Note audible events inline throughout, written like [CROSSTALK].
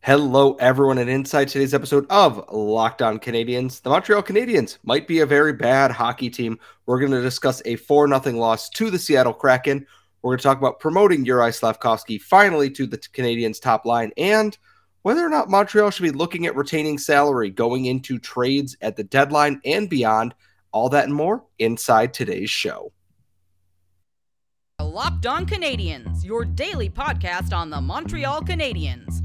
Hello, everyone, and inside today's episode of Locked On Canadiens. The Montreal Canadiens might be a very bad hockey team. We're going to discuss a 4 0 loss to the Seattle Kraken. We're going to talk about promoting Juraj Slafkovsky finally to the Canadiens' top line and whether or not Montreal should be looking at retaining salary going into trades at the deadline and beyond. All that and more inside today's show. Locked On Canadiens, your daily podcast on the Montreal Canadiens,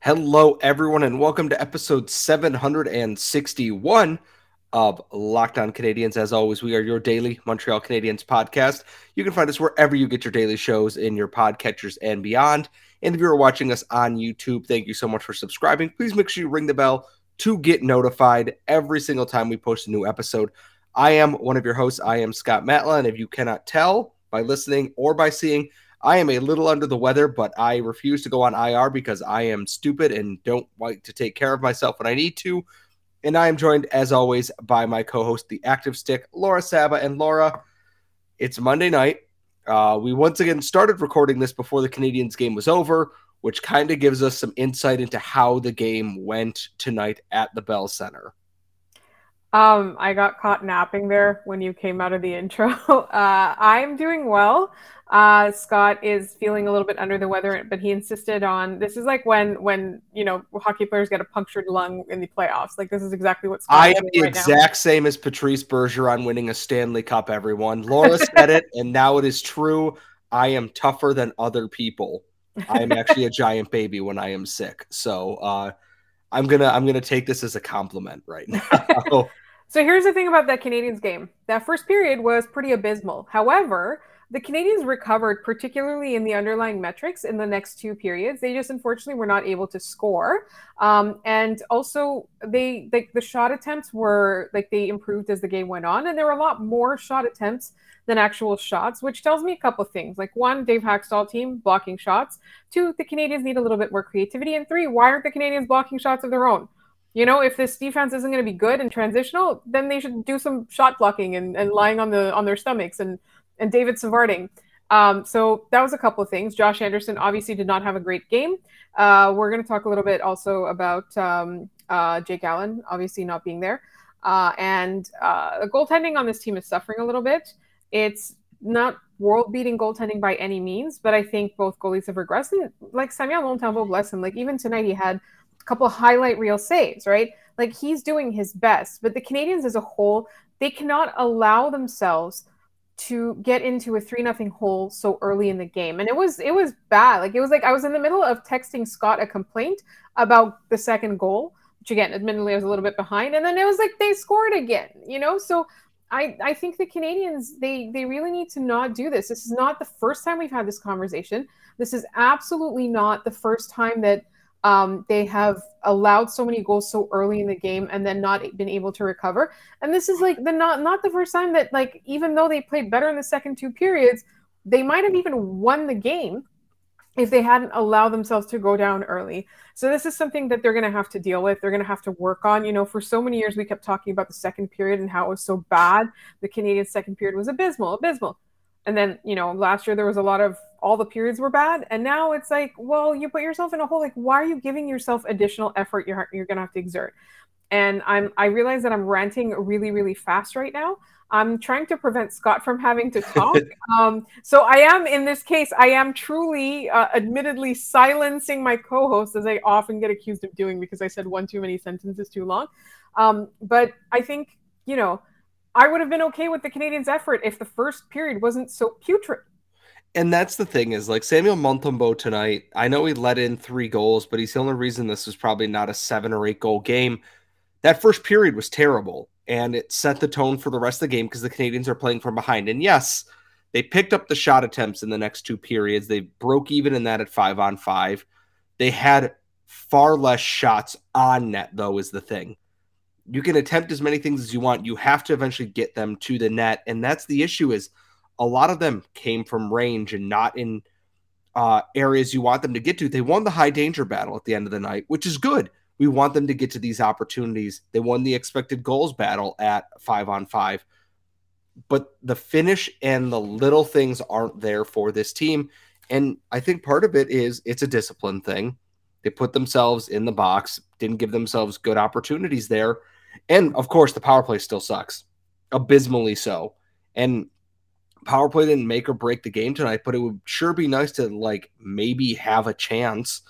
Hello, everyone, and welcome to episode 761 of Locked On Canadiens. As always, we are your daily Montreal Canadiens podcast. You can find us wherever you get your daily shows in your podcatchers and beyond. And if you're watching us on YouTube, thank you so much for subscribing. Please make sure you ring the bell to get notified every single time we post a new episode. I am one of your hosts. I am Scott Matla, and if you cannot tell by listening or by seeing, I am a little under the weather, but I refuse to go on IR because I am stupid and don't like to take care of myself when I need to. And I am joined, as always, by my co host, the active stick, Laura Saba. And Laura, it's Monday night. Uh, we once again started recording this before the Canadiens game was over, which kind of gives us some insight into how the game went tonight at the Bell Center. Um, I got caught napping there when you came out of the [LAUGHS] intro. Uh, I'm doing well. Uh, Scott is feeling a little bit under the weather, but he insisted on this is like when when you know hockey players get a punctured lung in the playoffs. Like this is exactly what Scott I am the right exact now. same as Patrice Bergeron winning a Stanley Cup. Everyone, Laura [LAUGHS] said it, and now it is true. I am tougher than other people. I am actually a giant baby when I am sick. So uh, I'm gonna I'm gonna take this as a compliment right [LAUGHS] now. So here's the thing about that Canadiens game. That first period was pretty abysmal. However the Canadiens recovered, particularly in the underlying metrics in the next two periods. They just unfortunately were not able to score. Um, and also, they like the shot attempts were like they improved as the game went on, and there were a lot more shot attempts than actual shots, which tells me a couple of things. Like one, Dave Hakstol team blocking shots. Two, the Canadiens need a little bit more creativity. And three, why aren't the Canadiens blocking shots of their own? You know, if this defense isn't going to be good and transitional, then they should do some shot blocking and, and lying on the on their stomachs and and David Savarding. Um, so that was a couple of things. Josh Anderson obviously did not have a great game. Uh, we're going to talk a little bit also about um, uh, Jake Allen obviously not being there. Uh, and uh, the goaltending on this team is suffering a little bit. It's not world beating goaltending by any means, but I think both goalies have regressed. And like Samuel Montembeault, bless him, like even tonight he had couple highlight reel saves, right? Like he's doing his best. But the Canadiens as a whole, they cannot allow themselves – to get into a three nothing hole so early in the game. And it was it was bad. Like it was like i was in the middle of texting scott a complaint about the second goal which again admittedly i was a little bit behind. And then it was like they scored again you know? So i i think the canadians they they really need to not do this. This is not the first time we've had this conversation. This is absolutely not the first time that um, they have allowed so many goals so early in the game and then not been able to recover. And this is like the not not the first time that like even though they played better in the second two periods, they might have even won the game if they hadn't allowed themselves to go down early. So this is something that they're going to have to deal with. They're going to have to work on. You know, for so many years we kept talking about the second period and how it was so bad. The Canadian second period was abysmal, abysmal. And then, you know, last year there was a lot of all the periods were bad. And now it's like, well, you put yourself in a hole. Like, why are you giving yourself additional effort you're, you're going to have to exert? And I'm, I realize that I'm ranting really, really fast right now. I'm trying to prevent Scott from having to talk. [LAUGHS] um, so I am, in this case, I am truly, uh, admittedly, silencing my co-host as I often get accused of doing because I said one too many sentences too long. Um, but I think, you know, I would have been okay with the canadians effort if the first period wasn't so putrid. And that's the thing is like Samuel Montembeault tonight. I know he let in three goals, but he's the only reason this was probably not a seven or eight goal game. That first period was terrible, and it set the tone for the rest of the game because the Canadiens are playing from behind. And yes, they picked up the shot attempts in the next two periods. They broke even in that at five on five. They had far less shots on net, though, is the thing you can attempt as many things as you want. You have to eventually get them to the net. And that's the issue is a lot of them came from range and not in uh, areas you want them to get to. They won the high danger battle at the end of the night, which is good. We want them to get to these opportunities. They won the expected goals battle at five on five. But the finish and the little things aren't there for this team. And I think part of it is it's a discipline thing. They put themselves in the box, didn't give themselves good opportunities there. And of course, the power play still sucks, abysmally so. And power play didn't make or break the game tonight, but it would sure be nice to like maybe have a chance.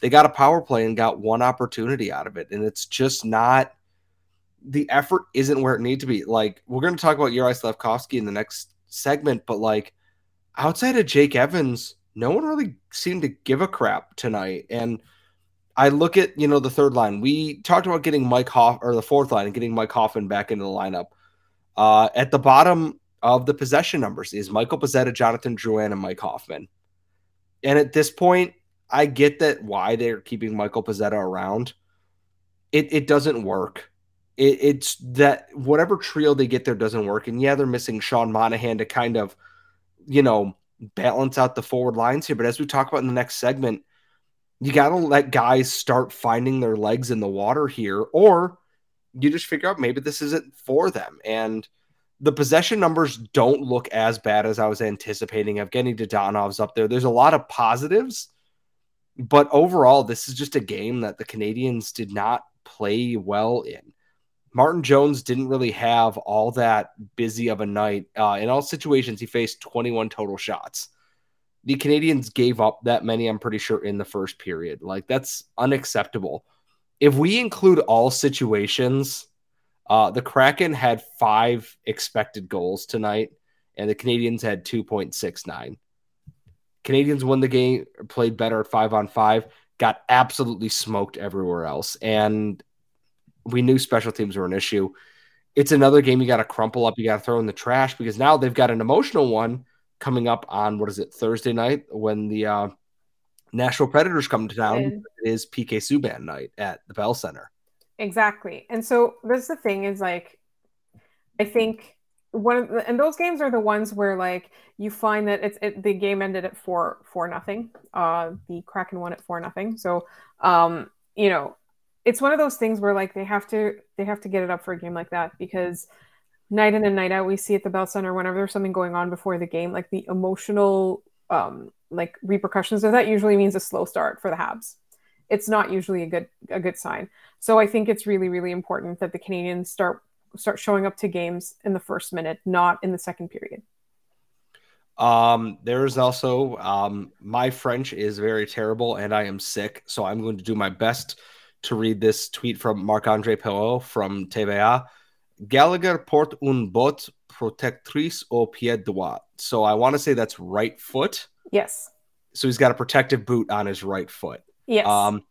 They got a power play and got one opportunity out of it. And it's just not the effort isn't where it needs to be. Like we're going to talk about Uri Slafkovsky in the next segment, but like outside of Jake Evans, no one really seemed to give a crap tonight. And I look at, you know, the third line. We talked about getting Mike Hoff or the fourth line and getting Mike Hoffman back into the lineup. Uh, at the bottom of the possession numbers is Michael Pezzetta, Jonathan Drouin, and Mike Hoffman. And at this point, I get that why they're keeping Michael Pezzetta around. It it doesn't work. It, it's that whatever trio they get there doesn't work. And yeah, they're missing Sean Monahan to kind of, you know, balance out the forward lines here. But as we talk about in the next segment, you got to let guys start finding their legs in the water here, or you just figure out maybe this isn't for them. And the possession numbers don't look as bad as I was anticipating. Evgeny Dadonov's up there. There's a lot of positives, but overall, this is just a game that the Canadiens did not play well in. Martin Jones didn't really have all that busy of a night. Uh, in all situations, he faced 21 total shots. The Canadians gave up that many, I'm pretty sure, in the first period. Like, that's unacceptable. If we include all situations, uh, the Kraken had five expected goals tonight, and the Canadiens had 2.69. Canadiens won the game, played better at five on five, got absolutely smoked everywhere else. And we knew special teams were an issue. It's another game you got to crumple up, you got to throw in the trash because now they've got an emotional one coming up on what is it Thursday night when the uh, Nashville Predators come to town. It is PK Subban night at the Bell Center. Exactly, and so that's the thing is like, I think one of the, and those games are the ones where like you find that it's it, the game ended at four four nothing. Uh, the Kraken won at four nothing. So, um, you know, it's one of those things where like they have to they have to get it up for a game like that because night in and night out we see at the Bell Center whenever there's something going on before the game, like the emotional um like repercussions of that usually means a slow start for the Habs. It's not usually a good a good sign. So I think it's really really important that the Canadiens start start showing up to games in the first minute, not in the second period. Um, there's also um, my French is very terrible and I am sick, so I'm going to do my best to read this tweet from Marc Andre Perreault from TVA. Gallagher porte un bot protectrice au pied droit. So I want to say that's right foot. Yes. So he's got a protective boot on his right foot. Yes. Um,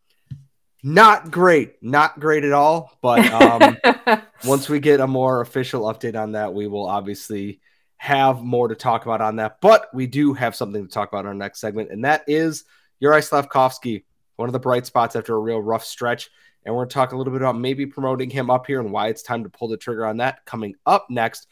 not great, not great at all. But um, [LAUGHS] once we get a more official update on that, we will obviously have more to talk about on that. But we do have something to talk about in our next segment, and that is Uri Slafkovsky one of the bright spots after a real rough stretch. And we're going to talk a little bit about maybe promoting him up here and why it's time to pull the trigger on that coming up next.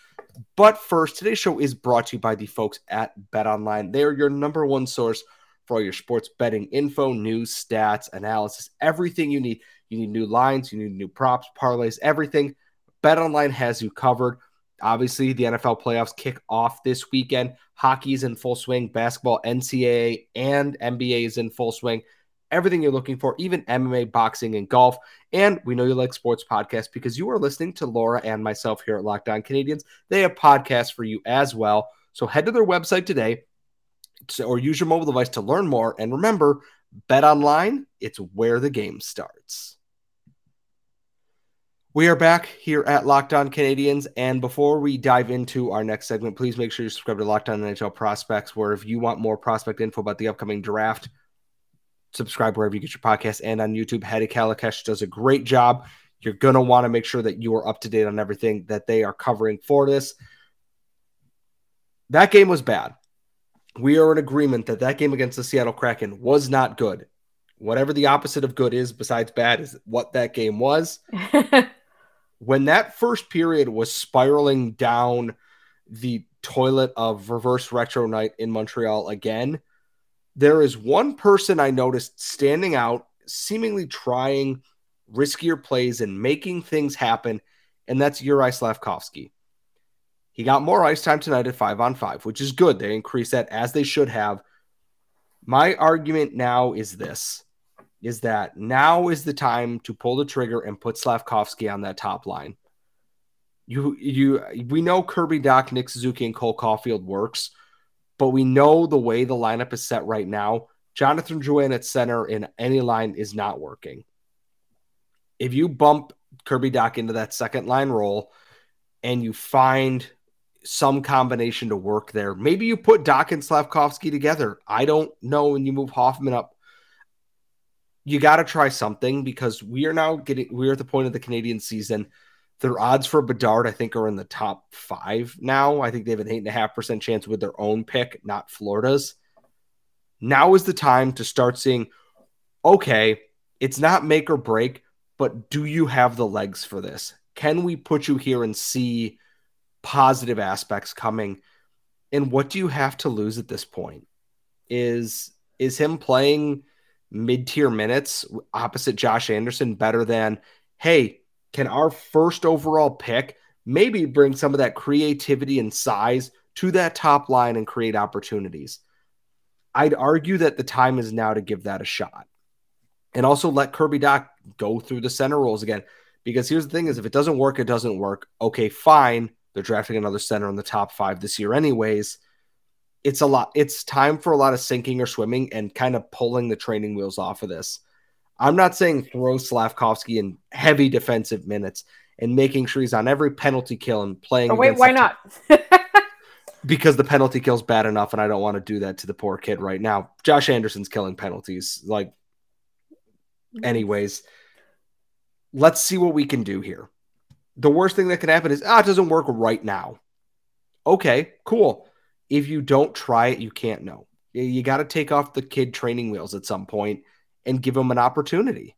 But first, today's show is brought to you by the folks at Bet Online. They are your number one source for all your sports betting info, news, stats, analysis, everything you need. You need new lines, you need new props, parlays, everything. Bet Online has you covered. Obviously, the NFL playoffs kick off this weekend. Hockey is in full swing, basketball, NCAA, and NBA is in full swing everything you're looking for, even MMA, boxing, and golf. And we know you like sports podcasts because you are listening to Laura and myself here at Locked On Canadiens. They have podcasts for you as well. So head to their website today to, or use your mobile device to learn more. And remember, bet online, it's where the game starts. We are back here at Locked On Canadiens. And before we dive into our next segment, please make sure you subscribe to Locked On NHL Prospects, where if you want more prospect info about the upcoming draft, subscribe wherever you get your podcast and on YouTube. Hedy Kalakesh does a great job. You're going to want to make sure that you are up to date on everything that they are covering for this. That game was bad. We are in agreement that that game against the Seattle Kraken was not good. Whatever the opposite of good is, besides bad, is what that game was. [LAUGHS] when that first period was spiraling down the toilet of reverse retro night in Montreal again, there is one person I noticed standing out, seemingly trying riskier plays and making things happen, and that's Uri Slafkovsky. He got more ice time tonight at five on five, which is good. They increased that as they should have. My argument now is this is that now is the time to pull the trigger and put Slafkovsky on that top line. You you we know Kirby Dach, Nick Suzuki, and Cole Caufield works, but we know the way the lineup is set right now. Jonathan Drouin at center in any line is not working. If you bump Kirby Dach into that second line role and you find some combination to work there, maybe you put Dach and Slafkovsky together. I don't know. And you move Hoffman up you got to try something because we are now getting we're at the point of the Canadian season. Their odds for Bedard, I think, are in the top five now. I think they have an eight and a half percent chance with their own pick, not Florida's. Now is the time to start seeing, okay, it's not make or break, but do you have the legs for this? Can we put you here and see positive aspects coming? And what do you have to lose at this point? Is is him playing mid tier minutes opposite Josh Anderson better than, hey, can our first overall pick maybe bring some of that creativity and size to that top line and create opportunities? I'd argue that the time is now to give that a shot. And also let Kirby Dach go through the center roles again. Because here's the thing is if it doesn't work, it doesn't work. Okay, fine. They're drafting another center in the top five this year, anyways it's a lot. It's time for a lot of sinking or swimming and kind of pulling the training wheels off of this. I'm not saying throw Slafkovsky in heavy defensive minutes and making sure he's on every penalty kill and playing. Oh, wait, why not? [LAUGHS] because the penalty kill's bad enough, and I don't want to do that to the poor kid right now. Josh Anderson's killing penalties. Like, anyways, let's see what we can do here. The worst thing that can happen is, ah, it doesn't work right now. Okay, cool if you don't try it, you can't know. You got to take off the kid training wheels at some point and give them an opportunity.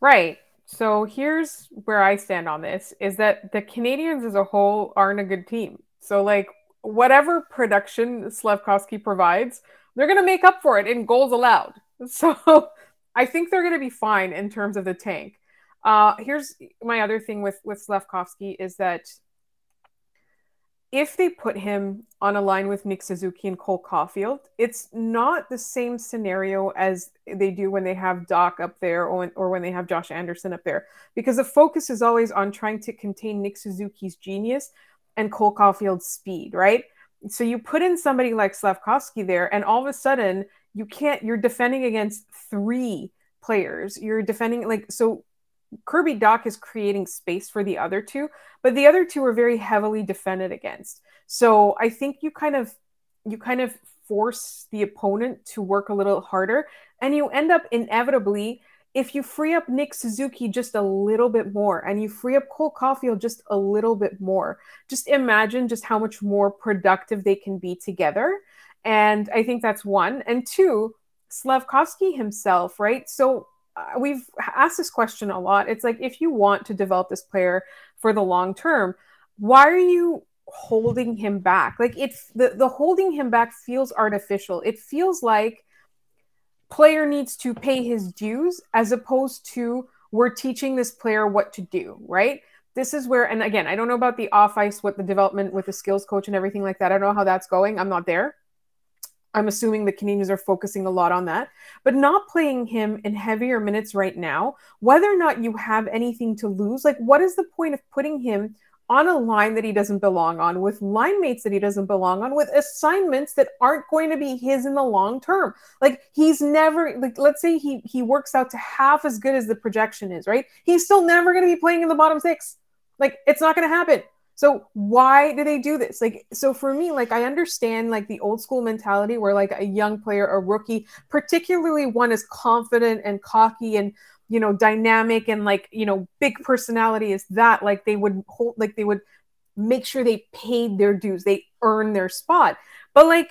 Right. So here's where I stand on this is that the Canadiens as a whole aren't a good team. So like whatever production Slafkovsky provides, they're going to make up for it in goals allowed. [LAUGHS] So I think they're going to be fine in terms of the tank. Uh, here's my other thing with with Slafkovsky is that if they put him on a line with Nick Suzuki and Cole Caufield, it's not the same scenario as they do when they have Dach up there or when, or when they have Josh Anderson up there, because the focus is always on trying to contain Nick Suzuki's genius and Cole Caufield's speed, right? So you put in somebody like Slafkovsky there, and all of a sudden you can't. You're defending against three players. You're defending like so Kirby Dach is creating space for the other two, but the other two are very heavily defended against. So I think you kind of you kind of force the opponent to work a little harder, and you end up inevitably if you free up Nick Suzuki just a little bit more and you free up Cole Caufield just a little bit more, just imagine just how much more productive they can be together. And I think that's one. And two, Slafkovsky himself, right? So Uh, we've asked this question a lot. It's like if you want to develop this player for the long term, why are you holding him back? Like it's the the holding him back feels artificial. It feels like player needs to pay his dues as opposed to we're teaching this player what to do, right? This is where and again, I don't know about the off ice what the development with the skills coach and everything like that. I don't know how that's going. I'm not there. I'm assuming the Canadiens are focusing a lot on that, but not playing him in heavier minutes right now, whether or not you have anything to lose, like what is the point of putting him on a line that he doesn't belong on, with line mates that he doesn't belong on, with assignments that aren't going to be his in the long term? Like he's never like let's say he he works out to half as good as the projection is, right? He's still never going to be playing in the bottom six. Like it's not going to happen. So why do they do this? Like, so for me, like I understand like the old school mentality where like a young player, a rookie, particularly one as confident and cocky and you know dynamic and like you know big personality is that like they would hold like they would make sure they paid their dues, they earn their spot. But like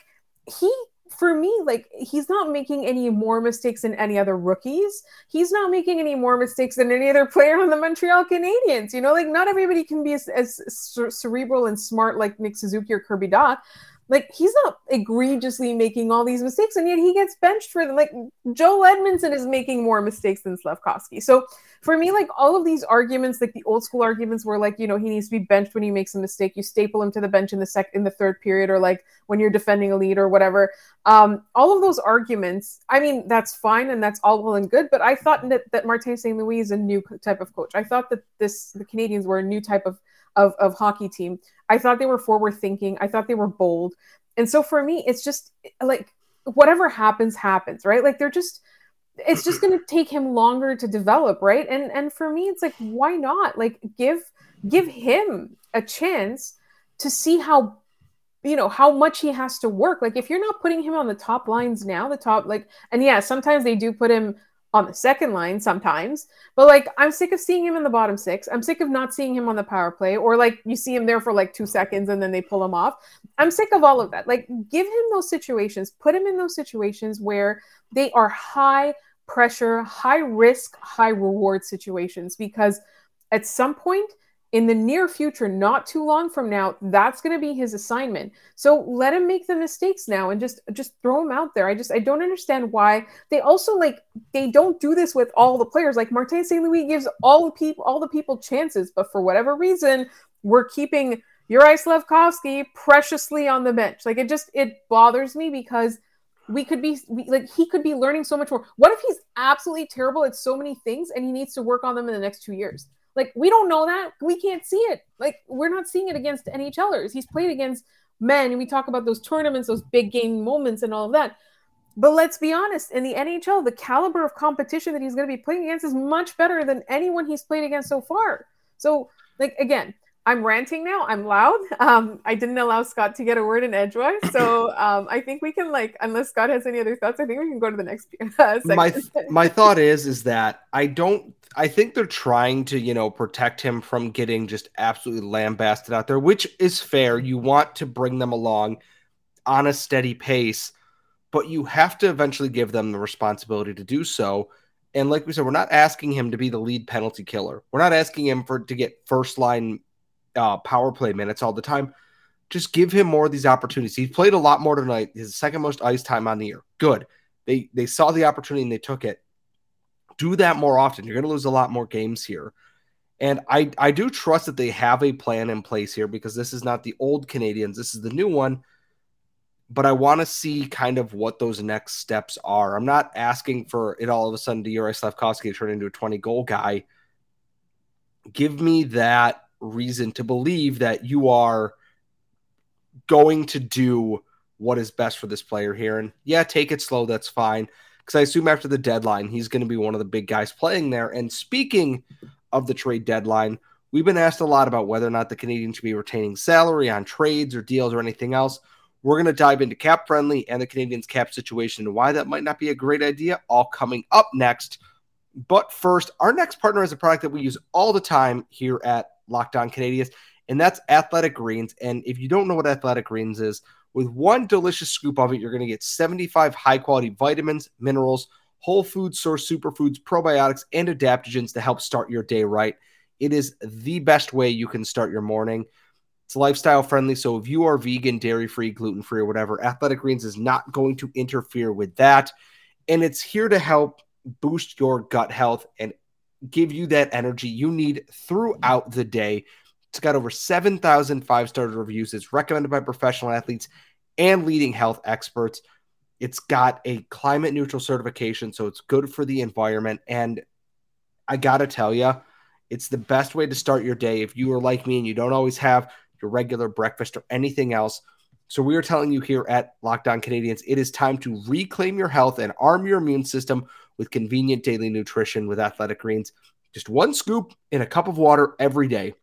he for me, like he's not making any more mistakes than any other rookies. He's not making any more mistakes than any other player on the Montreal Canadiens. You know, like not everybody can be as, as cerebral and smart like Nick Suzuki or Kirby Dach. Like he's not egregiously making all these mistakes, and yet he gets benched for them. Like Joel Edmondson is making more mistakes than Slafkovsky. So for me, like all of these arguments, like the old school arguments, were like you know he needs to be benched when he makes a mistake. You staple him to the bench in the sec in the third period, or like when you're defending a lead or whatever. Um, all of those arguments, I mean, that's fine and that's all well and good. But I thought that that Martin St. Louis is a new type of coach. I thought that this the Canadiens were a new type of of, of hockey team. I thought they were forward thinking. I thought they were bold. And so for me, it's just like whatever happens, happens, right? Like they're just it's just going to take him longer to develop, right? And and for me, it's like why not? Like give give him a chance to see how you know how much he has to work. Like if you're not putting him on the top lines now, the top like and yeah, sometimes they do put him on the second line sometimes. But like, I'm sick of seeing him in the bottom six. I'm sick of not seeing him on the power play, or like you see him there for like two seconds and then they pull him off. I'm sick of all of that. Like, give him those situations, put him in those situations where they are high pressure, high risk, high reward situations because at some point in the near future, not too long from now, that's going to be his assignment. So let him make the mistakes now and just just throw him out there. I just I don't understand why they also like they don't do this with all the players. Like Martin St. Louis gives all the people all the people chances, but for whatever reason, we're keeping Juraj Slafkovsky preciously on the bench. Like it just it bothers me because we could be we, like he could be learning so much more. What if he's absolutely terrible at so many things and he needs to work on them in the next two years? Like we don't know that. We can't see it. Like we're not seeing it against NHLers. He's played against men, and we talk about those tournaments, those big game moments, and all of that. But let's be honest, in the NHL, the caliber of competition that he's going to be playing against is much better than anyone he's played against so far. So, like again, I'm ranting now. I'm loud. [LAUGHS] Um, I didn't allow Scott to get a word in edgewise, so [LAUGHS] um, I think we can like, unless Scott has any other thoughts, I think we can go to the next uh. [LAUGHS] My my thought is is that I don't. I think they're trying to you know protect him from getting just absolutely lambasted out there, which is fair. You want to bring them along on a steady pace, but you have to eventually give them the responsibility to do so. And like we said, we're not asking him to be the lead penalty killer. We're not asking him for to get first line uh, power play minutes all the time. Just give him more of these opportunities. He's played a lot more tonight. His second most ice time on the year. Good. They they saw the opportunity and they took it. Do that more often. You're going to lose a lot more games here. And I I do trust that they have a plan in place here because this is not the old Canadiens. This is the new one. But I want to see kind of what those next steps are. I'm not asking for it all of a sudden to Yuri Slafkovsky to turn into a 20 goal guy. Give me that reason to believe that you are going to do what is best for this player here. And yeah, take it slow. That's fine. Because I assume after the deadline, he's going to be one of the big guys playing there. And speaking of the trade deadline, we've been asked a lot about whether or not the Canadiens should be retaining salary on trades or deals or anything else. We're going to dive into cap friendly and the Canadiens cap situation and why that might not be a great idea, all coming up next. But first, our next partner is a product that we use all the time here at Locked On Canadiens, and that's Athletic Greens. And if you don't know what Athletic Greens is, with one delicious scoop of it, you're going to get 75 high quality vitamins, minerals, whole food source superfoods, probiotics, and adaptogens to help start your day right. It is the best way you can start your morning. It's lifestyle friendly. So if you are vegan, dairy free, gluten free, or whatever, Athletic Greens is not going to interfere with that. And it's here to help boost your gut health and give you that energy you need throughout the day. It's got over 7,000 five star reviews. It's recommended by professional athletes and leading health experts. It's got a climate neutral certification, so it's good for the environment. And I got to tell you, it's the best way to start your day if you are like me and you don't always have your regular breakfast or anything else. So, we are telling you here at Locked On Canadiens, it is time to reclaim your health and arm your immune system with convenient daily nutrition with athletic greens. Just one scoop in a cup of water every day.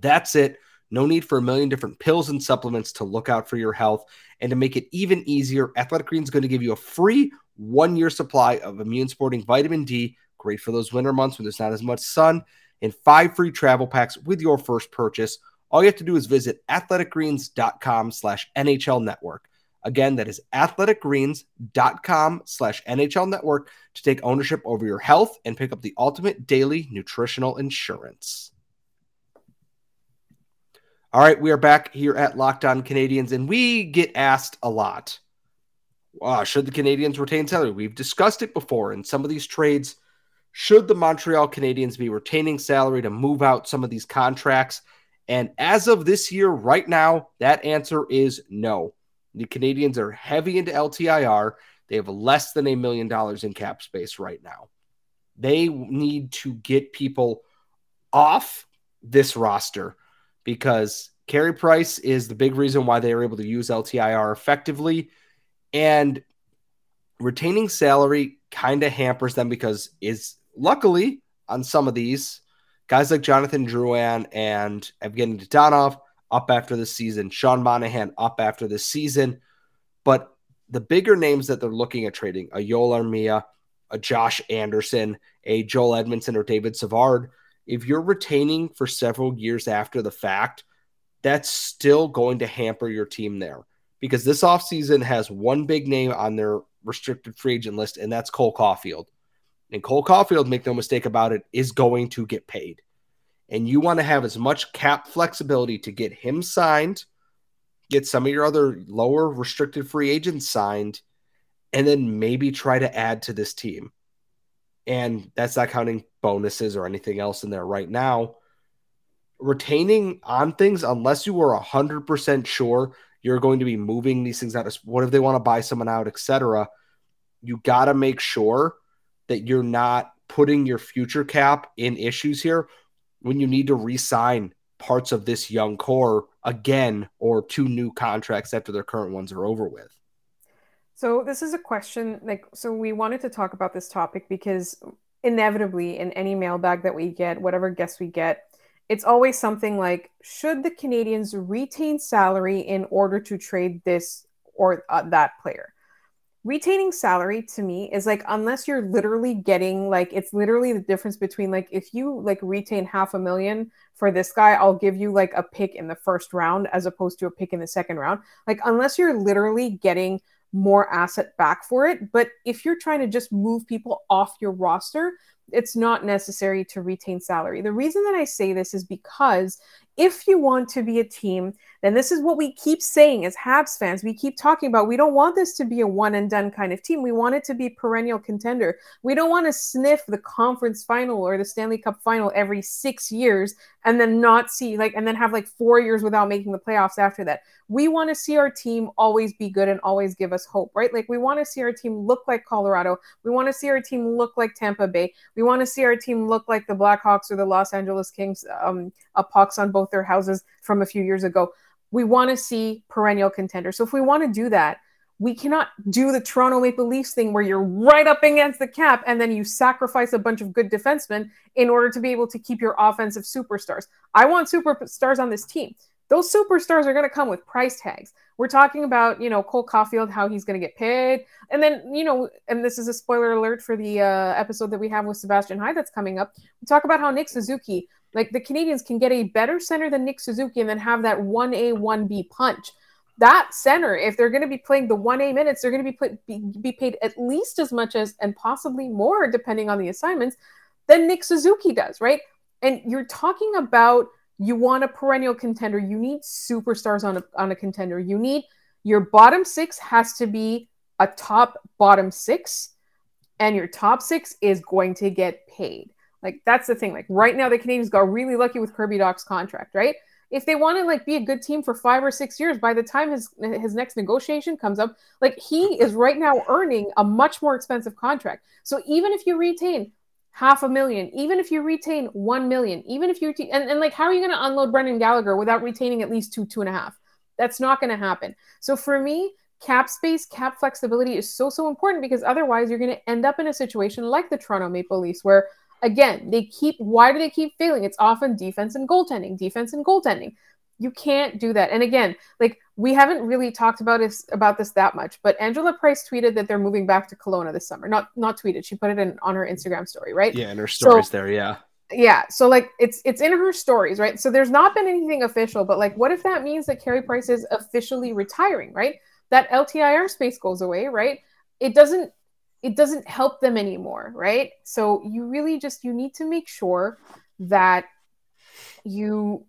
That's it. No need for a million different pills and supplements to look out for your health. And to make it even easier, Athletic Greens is going to give you a free one year supply of immune supporting vitamin D, great for those winter months when there's not as much sun, and five free travel packs with your first purchase. All you have to do is visit athleticgreens.com slash NHL network. Again, that is athleticgreens.com slash NHL network to take ownership over your health and pick up the ultimate daily nutritional insurance. All right, we are back here at Locked On Canadiens, and we get asked a lot. Uh, should the Canadiens retain salary? We've discussed it before in some of these trades. Should the Montreal Canadiens be retaining salary to move out some of these contracts? And as of this year, right now, that answer is no. The Canadiens are heavy into LTIR. They have less than a million dollars in cap space right now. They need to get people off this roster because Carey Price is the big reason why they are able to use LTIR effectively. And retaining salary kind of hampers them because is luckily on some of these guys like Jonathan Drouin and Evgeny Dadonov up after the season, Sean Monahan up after the season. But the bigger names that they're looking at trading, a Joel Armia, a Josh Anderson, a Joel Edmondson, or David Savard, if you're retaining for several years after the fact, that's still going to hamper your team there because this offseason has one big name on their restricted free agent list, and that's Cole Caufield. And Cole Caufield, make no mistake about it, is going to get paid. And you want to have as much cap flexibility to get him signed, get some of your other lower restricted free agents signed, and then maybe try to add to this team. And that's not counting bonuses or anything else in there right now. Retaining on things, unless you were 100% sure you're going to be moving these things out. What if they want to buy someone out, etc. You got to make sure that you're not putting your future cap in issues here when you need to re-sign parts of this young core again or two new contracts after their current ones are over with. So this is a question like so we wanted to talk about this topic because inevitably in any mailbag that we get, whatever guests we get, it's always something like should the Canadiens retain salary in order to trade this or uh, that player? Retaining salary to me is like unless you're literally getting like it's literally the difference between like if you like retain half a million for this guy, I'll give you like a pick in the first round as opposed to a pick in the second round. Like unless you're literally getting more asset back for it, but if you're trying to just move people off your roster, it's not necessary to retain salary. The reason that I say this is because if you want to be a team, then this is what we keep saying as Habs fans. We keep talking about we don't want this to be a one and done kind of team. We want it to be perennial contender. We don't want to sniff the conference final or the Stanley Cup final every 6 years and then not see like and then have like 4 years without making the playoffs after that. We want to see our team always be good and always give us hope, right? Like we want to see our team look like Colorado. We want to see our team look like Tampa Bay. We want to see our team look like the Blackhawks or the Los Angeles Kings um a pox on both their houses from a few years ago. We want to see perennial contenders. So if we want to do that, we cannot do the Toronto Maple Leafs thing where you're right up against the cap and then you sacrifice a bunch of good defensemen in order to be able to keep your offensive superstars. I want superstars on this team. Those superstars are going to come with price tags. We're talking about, you know, Cole Caufield, how he's going to get paid. And then, you know, and this is a spoiler alert for the uh, episode that we have with Sebastian Hyde that's coming up. We talk about how Nick Suzuki like the Canadiens can get a better center than Nick Suzuki and then have that 1A, 1B punch. That center, if they're going to be playing the 1A minutes, they're going to be, put, be, be paid at least as much as and possibly more, depending on the assignments, than Nick Suzuki does, right? And you're talking about you want a perennial contender. You need superstars on a, on a contender. You need your bottom six has to be a top bottom six, and your top six is going to get paid. Like that's the thing. Like right now, the Canadiens got really lucky with Kirby Dach's contract, right? If they want to like be a good team for five or six years, by the time his his next negotiation comes up, like he is right now earning a much more expensive contract. So even if you retain half a million, even if you retain one million, even if you and, and like how are you going to unload Brendan Gallagher without retaining at least two two and a half? That's not going to happen. So for me, cap space, cap flexibility is so so important because otherwise you're going to end up in a situation like the Toronto Maple Leafs where Again, they keep, why do they keep failing? It's often defense and goaltending, defense and goaltending. You can't do that. And again, like we haven't really talked about this about this that much, but Angela Price tweeted that they're moving back to Kelowna this summer. Not not tweeted. She put it in on her Instagram story, right? Yeah, and her stories so, there, yeah. Yeah. So like it's it's in her stories, right? So there's not been anything official, but like what if that means that Carey Price is officially retiring, right? that LTIR space goes away, right? It doesn't it doesn't help them anymore, right? So you really just you need to make sure that you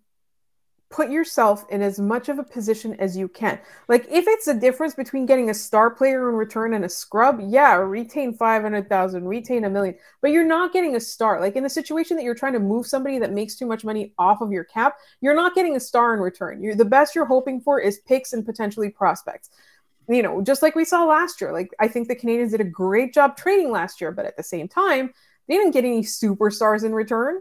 put yourself in as much of a position as you can. Like if it's a difference between getting a star player in return and a scrub, yeah, retain 500,000, retain a million, but you're not getting a star. Like in the situation that you're trying to move somebody that makes too much money off of your cap, you're not getting a star in return. You're the best you're hoping for is picks and potentially prospects. You know, just like we saw last year. Like I think the Canadiens did a great job trading last year, but at the same time, they didn't get any superstars in return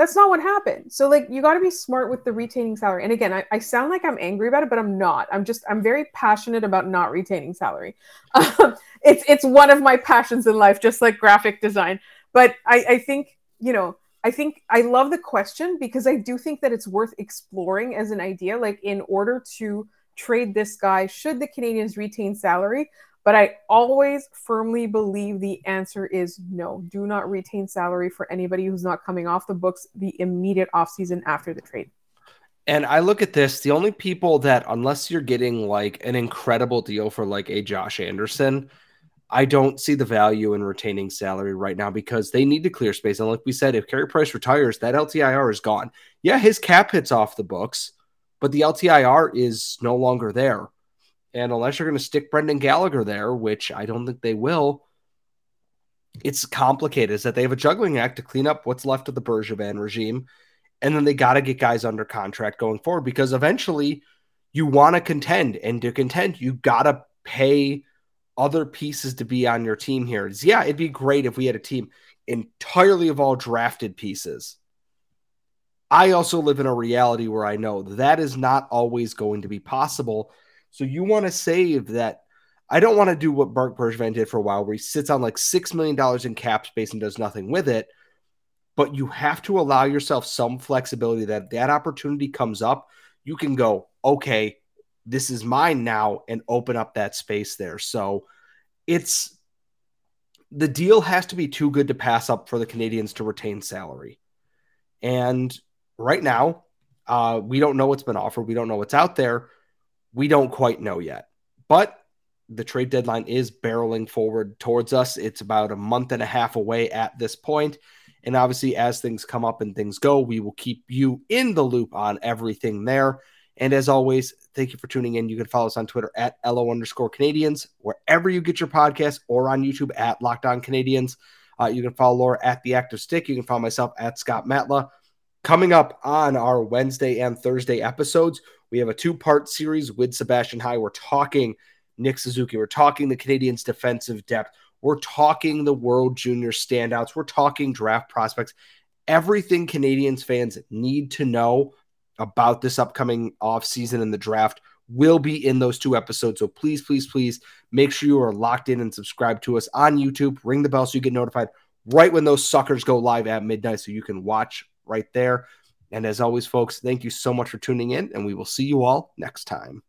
that's not what happened. So like you got to be smart with the retaining salary. And again, I, I, sound like I'm angry about it, but I'm not. I'm just I'm very passionate about not retaining salary. [LAUGHS] Um, it's it's one of my passions in life, just like graphic design. But I, I think you know I think I love the question because I do think that it's worth exploring as an idea. Like in order to trade this guy, should the Canadiens retain salary? But I always firmly believe the answer is no. Do not retain salary for anybody who's not coming off the books the immediate offseason after the trade. And I look at this, the only people that, unless you're getting like an incredible deal for like a Josh Anderson, I don't see the value in retaining salary right now because they need to clear space. And like we said, if Carey Price retires, that LTIR is gone. Yeah, his cap hits off the books, but the LTIR is no longer there. And unless you're going to stick Brendan Gallagher there, which I don't think they will, it's complicated. Is that they have a juggling act to clean up what's left of the Bergevin regime, and then they got to get guys under contract going forward because eventually you want to contend, and to contend, you got to pay other pieces to be on your team here. It's, yeah, it'd be great if we had a team entirely of all drafted pieces. I also live in a reality where I know that is not always going to be possible so you want to save that. I don't want to do what Marc Bergevin did for a while, where he sits on like $6 million in cap space and does nothing with it. But you have to allow yourself some flexibility that that opportunity comes up. You can go, okay, this is mine now, and open up that space there. So it's the deal has to be too good to pass up for the Canadiens to retain salary. And right now, uh, we don't know what's been offered. We don't know what's out there we don't quite know yet. But the trade deadline is barreling forward towards us. It's about a month and a half away at this point. And obviously, as things come up and things go, we will keep you in the loop on everything there. And as always, thank you for tuning in. You can follow us on Twitter at LO underscore Canadians, wherever you get your podcast, or on YouTube at Locked On Canadiens. Uh, you can follow Laura at The Active Stick. You can follow myself at Scott Matla. Coming up on our Wednesday and Thursday episodes, we have a two part series with Sebastian High. We're talking Nick Suzuki. We're talking the Canadiens' defensive depth. We're talking the World Junior standouts. We're talking draft prospects. Everything Canadiens fans need to know about this upcoming offseason and the draft will be in those two episodes. So please, please, please make sure you are locked in and subscribe to us on YouTube. Ring the bell so you get notified right when those suckers go live at midnight so you can watch right there. And as always, folks, thank you so much for tuning in, and we will see you all next time.